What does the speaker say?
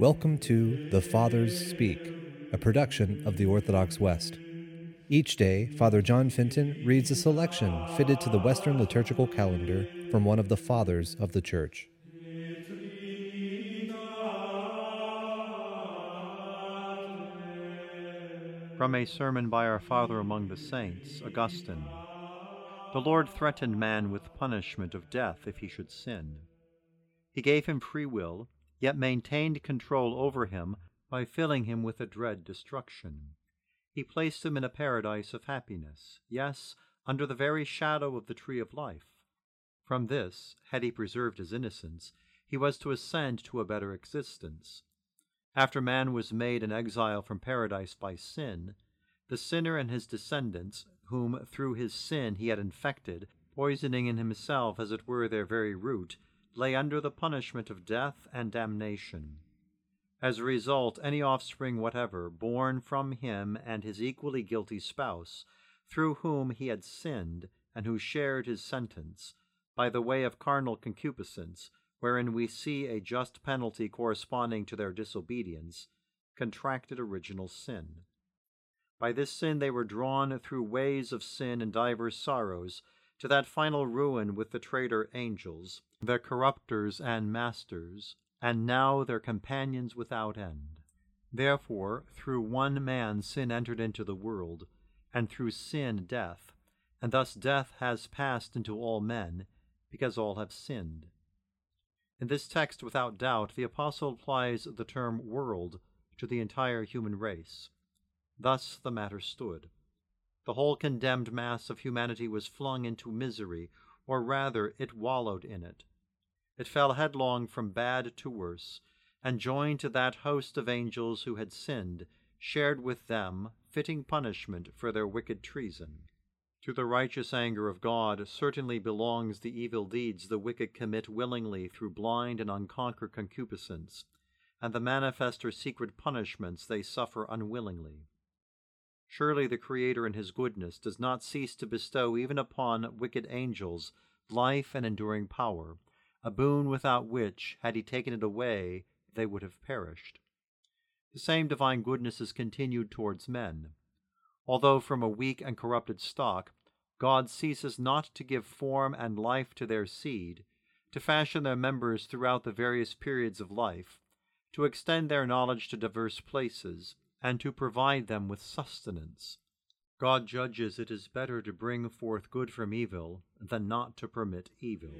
Welcome to The Fathers Speak, a production of the Orthodox West. Each day, Father John Fenton reads a selection fitted to the Western liturgical calendar from one of the Fathers of the Church. From a sermon by our Father among the Saints, Augustine. The Lord threatened man with punishment of death if he should sin. He gave him free will yet maintained control over him by filling him with a dread destruction. He placed him in a paradise of happiness, yes, under the very shadow of the tree of life. From this, had he preserved his innocence, he was to ascend to a better existence. After man was made an exile from paradise by sin, the sinner and his descendants, whom through his sin he had infected, poisoning in himself as it were their very root, lay under the punishment of death and damnation. As a result, any offspring whatever born from him and his equally guilty spouse, through whom he had sinned and who shared his sentence, by the way of carnal concupiscence, wherein we see a just penalty corresponding to their disobedience, contracted original sin. By this sin they were drawn through ways of sin and divers sorrows to that final ruin with the traitor angels, their corrupters and masters, and now their companions without end. Therefore, through one man sin entered into the world, and through sin death, and thus death has passed into all men, because all have sinned. In this text, without doubt, the Apostle applies the term world to the entire human race. Thus the matter stood. The whole condemned mass of humanity was flung into misery, or rather, it wallowed in it. It fell headlong from bad to worse, and joined to that host of angels who had sinned, shared with them fitting punishment for their wicked treason. To the righteous anger of God certainly belongs the evil deeds the wicked commit willingly through blind and unconquered concupiscence, and the manifest or secret punishments they suffer unwillingly. Surely the Creator in his goodness does not cease to bestow even upon wicked angels life and enduring power, a boon without which, had he taken it away, they would have perished. The same divine goodness is continued towards men. Although from a weak and corrupted stock, God ceases not to give form and life to their seed, to fashion their members throughout the various periods of life, to extend their knowledge to diverse places, and to provide them with sustenance. God judges it is better to bring forth good from evil than not to permit evil.